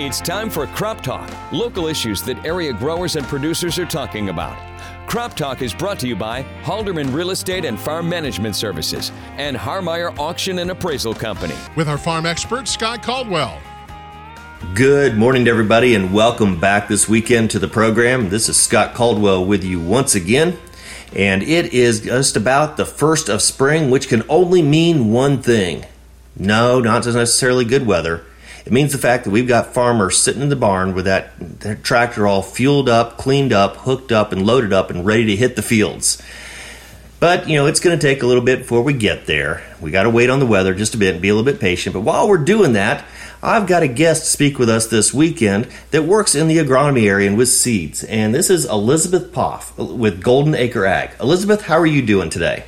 It's time for Crop Talk, local issues that area growers and producers are talking about. Crop Talk is brought to you by Halderman Real Estate and Farm Management Services and Harmeyer Auction and Appraisal Company. With our farm expert, Scott Caldwell. Good morning to everybody, and welcome back this weekend to the program. This is Scott Caldwell with you once again, and it is just about the first of spring, which can only mean one thing. No, not necessarily good weather. It means the fact that we've got farmers sitting in the barn with that, tractor all fueled up, cleaned up, hooked up, and loaded up and ready to hit the fields. But, you know, it's going to take a little bit before we get there. We got to wait on the weather just a bit and be a little bit patient. But while we're doing that, I've got a guest to speak with us this weekend that works in the agronomy area and with seeds. And this is Elizabeth Pfaff with Golden Acre Ag. Elizabeth, how are you doing today?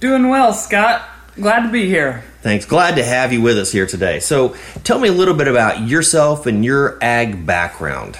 Doing well, Scott. Glad to be here. Thanks. Glad to have you with us here today. So, tell me a little bit about yourself and your ag background.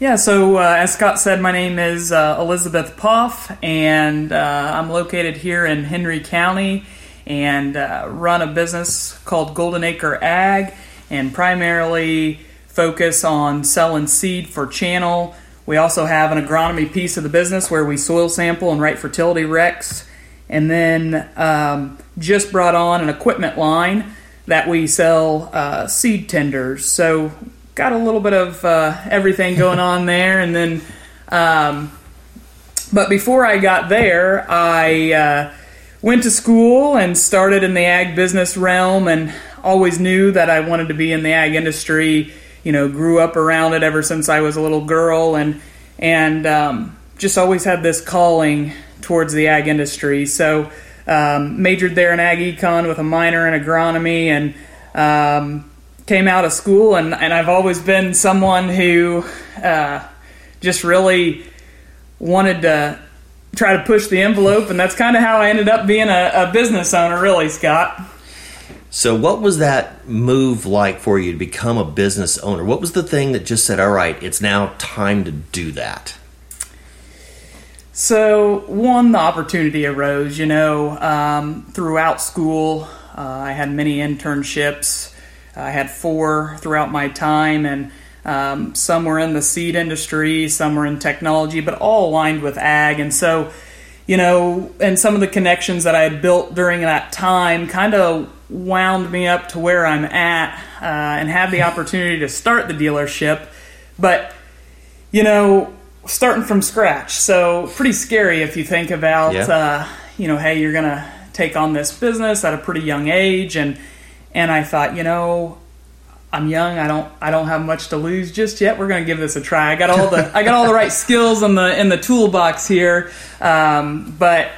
Yeah, so uh, as Scott said, my name is uh, Elizabeth Pfaff, and uh, I'm located here in Henry County and uh, run a business called Golden Acre Ag and primarily focus on selling seed for channel. We also have an agronomy piece of the business where we soil sample and write fertility recs and then um, just brought on an equipment line that we sell uh, seed tenders. So got a little bit of uh, everything going on there, and then. Um, but before I got there, I uh, went to school and started in the ag business realm, and always knew that I wanted to be in the ag industry. You know, grew up around it ever since I was a little girl, and and um, just always had this calling towards the ag industry. So um, majored there in ag econ with a minor in agronomy and um, came out of school and, and I've always been someone who uh, just really wanted to try to push the envelope and that's kind of how I ended up being a, a business owner really Scott. So, what was that move like for you to become a business owner? What was the thing that just said, all right, it's now time to do that? So, one, the opportunity arose. You know, um, throughout school, uh, I had many internships. I had four throughout my time, and um, some were in the seed industry, some were in technology, but all aligned with ag. And so, you know, and some of the connections that I had built during that time kind of wound me up to where I'm at uh, and have the opportunity to start the dealership. But, you know, starting from scratch. So pretty scary if you think about, yeah. uh, you know, hey, you're gonna take on this business at a pretty young age, and and I thought, you know, I'm young. I don't I don't have much to lose just yet. We're gonna give this a try. I got all the I got all the right skills in the in the toolbox here, um, but.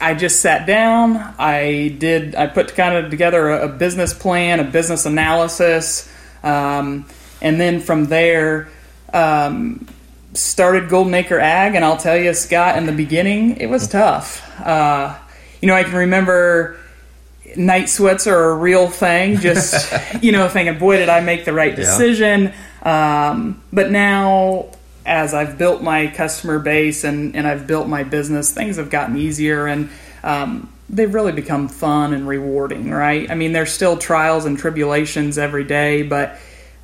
I just sat down. I did. I put kind of together a, a business plan, a business analysis, um, and then from there, um, started Golden Acre Ag, and I'll tell you, Scott, in the beginning, it was tough. Uh, you know, I can remember night sweats are a real thing. Just you know, thinking, boy, did I make the right decision. Yeah. Um, but now, as I've built my customer base and and I've built my business, things have gotten easier and. Um, they've really become fun and rewarding, right? I mean, there's still trials and tribulations every day, but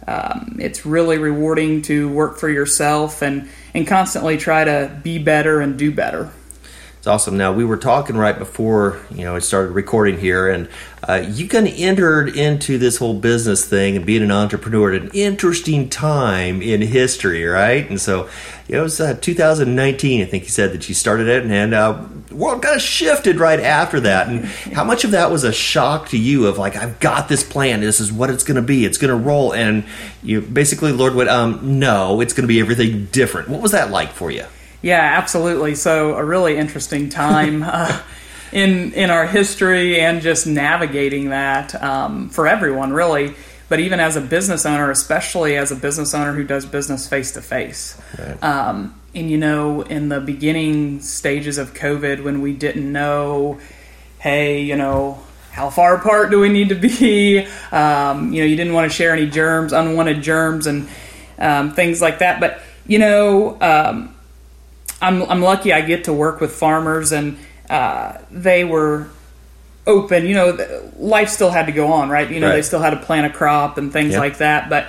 um, it's really rewarding to work for yourself and, and constantly try to be better and do better. It's awesome. Now we were talking right before you know I started recording here, and uh, you kind of entered into this whole business thing and being an entrepreneur at an interesting time in history, right? And so you know, it was uh, 2019, I think you said that you started it, and uh, the world kind of shifted right after that. And how much of that was a shock to you of like, I've got this plan, this is what it's going to be, it's going to roll, and you basically, Lord, went, um, no, it's going to be everything different. What was that like for you? Yeah, absolutely. So a really interesting time uh, in in our history and just navigating that um, for everyone, really. But even as a business owner, especially as a business owner who does business face to face, and you know, in the beginning stages of COVID, when we didn't know, hey, you know, how far apart do we need to be? Um, you know, you didn't want to share any germs, unwanted germs, and um, things like that. But you know, um, I'm I'm lucky I get to work with farmers, and uh, they were open. You know, life still had to go on, right? You know, Right. they still had to plant a crop and things Yeah. like that. But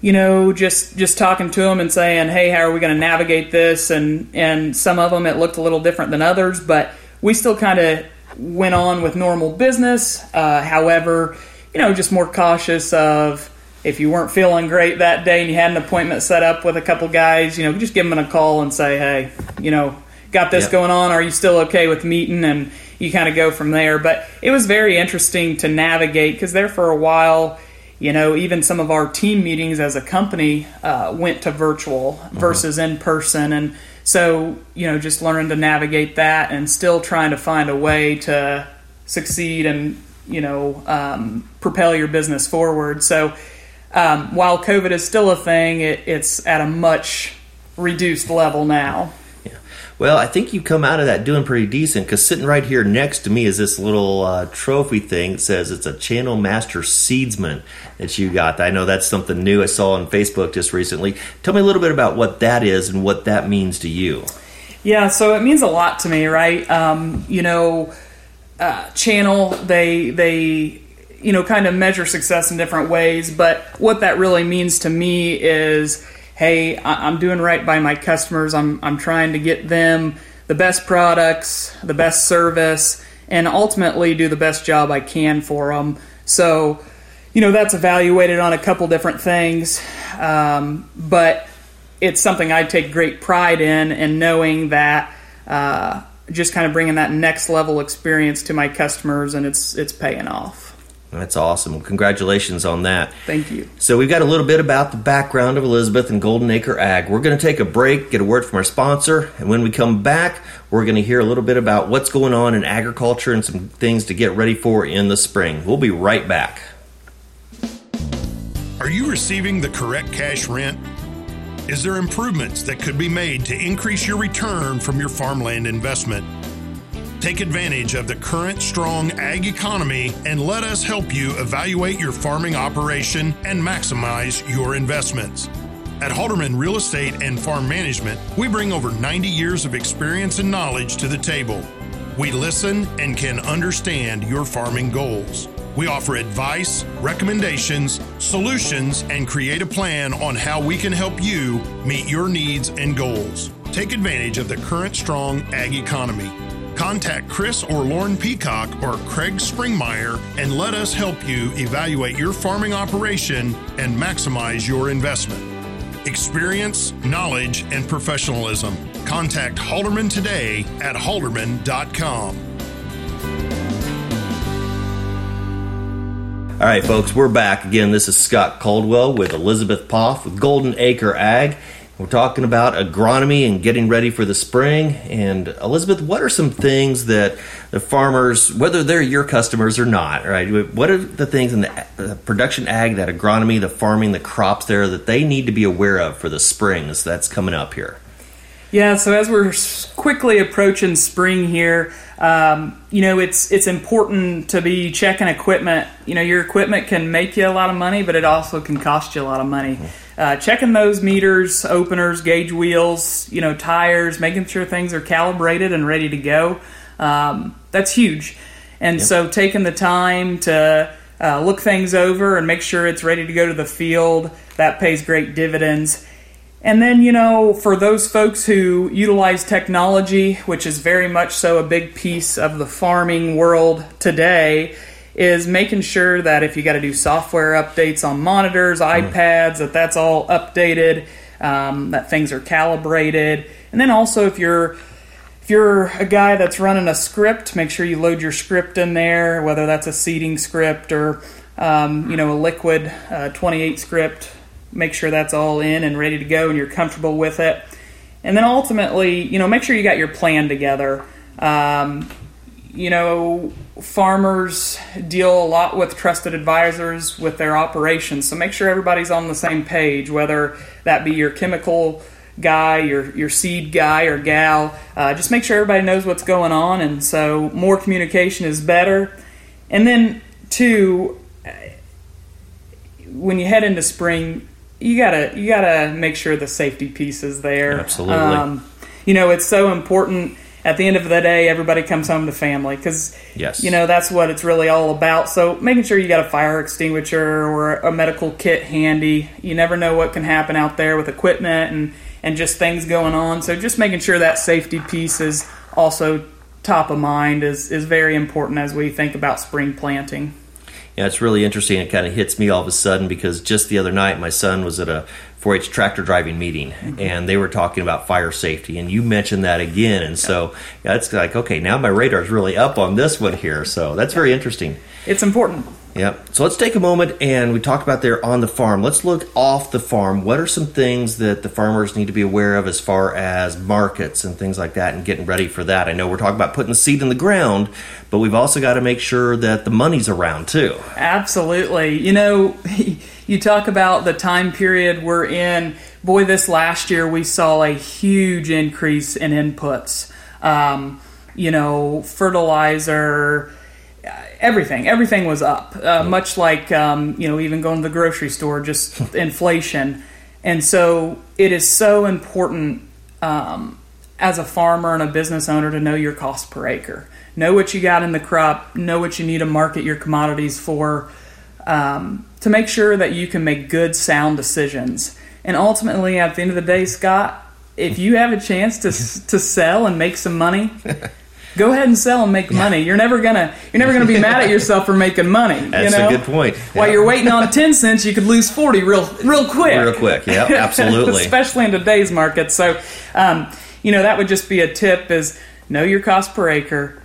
you know, just just talking to them and saying, "Hey, how are we going to navigate this?" And and some of them it looked a little different than others, but we still kind of went on with normal business. Uh, however, you know, just more cautious of if you weren't feeling great that day and you had an appointment set up with a couple guys, you know, just give them a call and say, "Hey, you know, got this Yeah. going on. Are you still okay with meeting?" And you kind of go from there. But it was very interesting to navigate because there for a while you know, even some of our team meetings as a company uh, went to virtual versus in person. And so, you know, just learning to navigate that and still trying to find a way to succeed and, you know, um, propel your business forward. So, um, while COVID is still a thing, it, it's at a much reduced level now. Yeah. Well, I think you come out of that doing pretty decent because sitting right here next to me is this little uh, trophy thing. It says it's a Channel Master Seedsman that you got. I know that's something new I saw on Facebook just recently. Tell me a little bit about what that is and what that means to you. Yeah, so it means a lot to me, right? Um, you know, uh, channel they they you know kind of measure success in different ways, but what that really means to me is, hey, I'm doing right by my customers. I'm I'm trying to get them the best products, the best service, and ultimately do the best job I can for them. So, you know, that's evaluated on a couple different things, um, but it's something I take great pride in, and knowing that uh, just kind of bringing that next level experience to my customers, and it's it's paying off. That's awesome. Well, congratulations on that. Thank you. So we've got a little bit about the background of Elizabeth and Golden Acre Ag. We're going to take a break, get a word from our sponsor, and when we come back, we're going to hear a little bit about what's going on in agriculture and some things to get ready for in the spring. We'll be right back. Are you receiving the correct cash rent? Is there improvements that could be made to increase your return from your farmland investment? Take advantage of the current strong ag economy and let us help you evaluate your farming operation and maximize your investments. At Halderman Real Estate and Farm Management, we bring over 90 years of experience and knowledge to the table. We listen and can understand your farming goals. We offer advice, recommendations, solutions, and create a plan on how we can help you meet your needs and goals. Take advantage of the current strong ag economy. Contact Chris or Lauren Peacock or Craig Springmeyer and let us help you evaluate your farming operation and maximize your investment. Experience, knowledge, and professionalism. Contact Halderman today at halderman.com. All right, folks, we're back again. This is Scott Caldwell with Elizabeth Pfaff with Golden Acre Ag. We're talking about agronomy and getting ready for the spring. And Elizabeth, what are some things that the farmers, whether they're your customers or not, right? What are the things in the, production ag, that agronomy, the farming, the crops there that they need to be aware of for the spring that's coming up here? Yeah, so as we're quickly approaching spring here, um, you know, it's it's important to be checking equipment. You know, your equipment can make you a lot of money, but it also can cost you a lot of money. Uh, checking those meters, openers, gauge wheels, you know, tires, making sure things are calibrated and ready to go. Um, that's huge. And so taking the time to uh, look things over and make sure it's ready to go to the field, that pays great dividends. And then, you know, for those folks who utilize technology, which is very much so a big piece of the farming world today, is making sure that if you got to do software updates on monitors, iPads, that that's all updated, um, that things are calibrated. And then also, if you're if you're a guy that's running a script, make sure you load your script in there, whether that's a seeding script or um, you know a liquid uh, 28 script. Make sure that's all in and ready to go, and you're comfortable with it. And then ultimately, you know, make sure you got your plan together. Um, you know, farmers deal a lot with trusted advisors with their operations, so make sure everybody's on the same page, whether that be your chemical guy, your your seed guy or gal. Uh, just make sure everybody knows what's going on, and so more communication is better. And then two, when you head into spring, you gotta you gotta make sure the safety piece is there. Absolutely. Um, you know, it's so important. at the end of the day, everybody comes home to family because Yes. you know that's what it's really all about. So making sure you got a fire extinguisher or a medical kit handy. You never know what can happen out there with equipment and and just things going on. So just making sure that safety piece is also top of mind is is very important as we think about spring planting. Yeah, it's really interesting. It kind of hits me all of a sudden because just the other night, my son was at a 4 H tractor driving meeting mm-hmm. and they were talking about fire safety. And you mentioned that again. And so yeah, it's like, okay, now my radar's really up on this one here. So that's very interesting. It's important. Yep. So let's take a moment and we talked about there on the farm. Let's look off the farm. What are some things that the farmers need to be aware of as far as markets and things like that and getting ready for that? I know we're talking about putting the seed in the ground, but we've also got to make sure that the money's around too. Absolutely. You know, you talk about the time period we're in. Boy, this last year we saw a huge increase in inputs. Um, you know, fertilizer, everything. Everything was up. Uh, much like, um, you know, even going to the grocery store, just inflation. And so it is so important um, as a farmer and a business owner to know your cost per acre. Know what you got in the crop, know what you need to market your commodities for um, to make sure that you can make good, sound decisions. And ultimately, at the end of the day, Scott, if you have a chance to, to sell and make some money, go ahead and sell and make money. You're never gonna you're never gonna be mad at yourself for making money. That's you know? a good point. While you're waiting on ten cents, you could lose forty real real quick. Real quick, yeah, absolutely. Especially in today's market. So, um, you know, that would just be a tip: is know your cost per acre,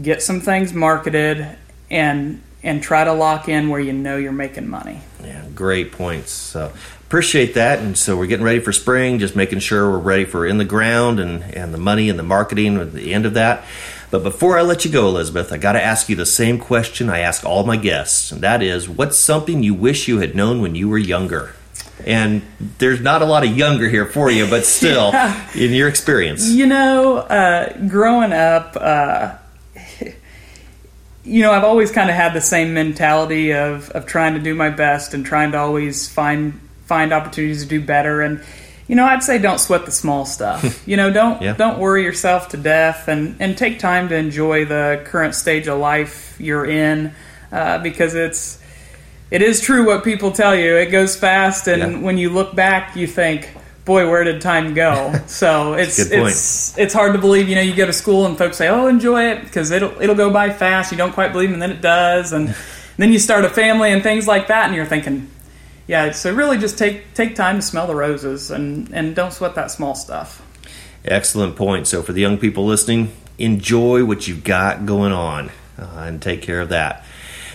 get some things marketed, and and try to lock in where you know you're making money. Yeah, great points. So appreciate that. And so we're getting ready for spring, just making sure we're ready for in the ground and, and the money and the marketing at the end of that. But before I let you go, Elizabeth, I got to ask you the same question I ask all my guests, and that is, what's something you wish you had known when you were younger? And there's not a lot of younger here for you, but still, Yeah. in your experience. You know, uh, growing up, uh, you know, I've always kind of had the same mentality of, of trying to do my best and trying to always find find opportunities to do better. And you know, I'd say don't sweat the small stuff. you know, don't Yeah. don't worry yourself to death, and and take time to enjoy the current stage of life you're in, uh, because it's it is true what people tell you. It goes fast, and Yeah. when you look back, you think, "Boy, where did time go?" So it's it's it's hard to believe. You know, you go to school and folks say, "Oh, enjoy it," because it'll it'll go by fast. You don't quite believe, and then it does, and then you start a family and things like that, and you're thinking, "Yeah." So really, just take take time to smell the roses and and don't sweat that small stuff. Excellent point. So, for the young people listening, enjoy what you've got going on uh, and take care of that.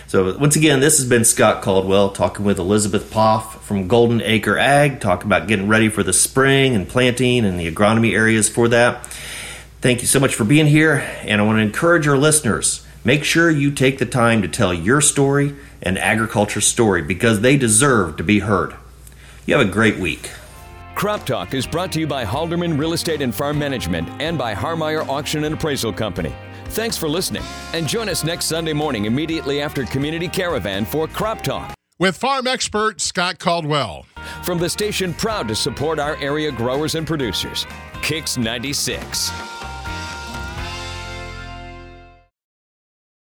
So, once again, this has been Scott Caldwell talking with Elizabeth Pfaff from Golden Acre Ag, talking about getting ready for the spring and planting and the agronomy areas for that. Thank you so much for being here, and I want to encourage our listeners make sure you take the time to tell your story and agriculture story because they deserve to be heard. You have a great week. Crop Talk is brought to you by Halderman Real Estate and Farm Management and by Harmeyer Auction and Appraisal Company. Thanks for listening, and join us next Sunday morning immediately after Community Caravan for Crop Talk. With farm expert Scott Caldwell. From the station proud to support our area growers and producers, Kicks 96.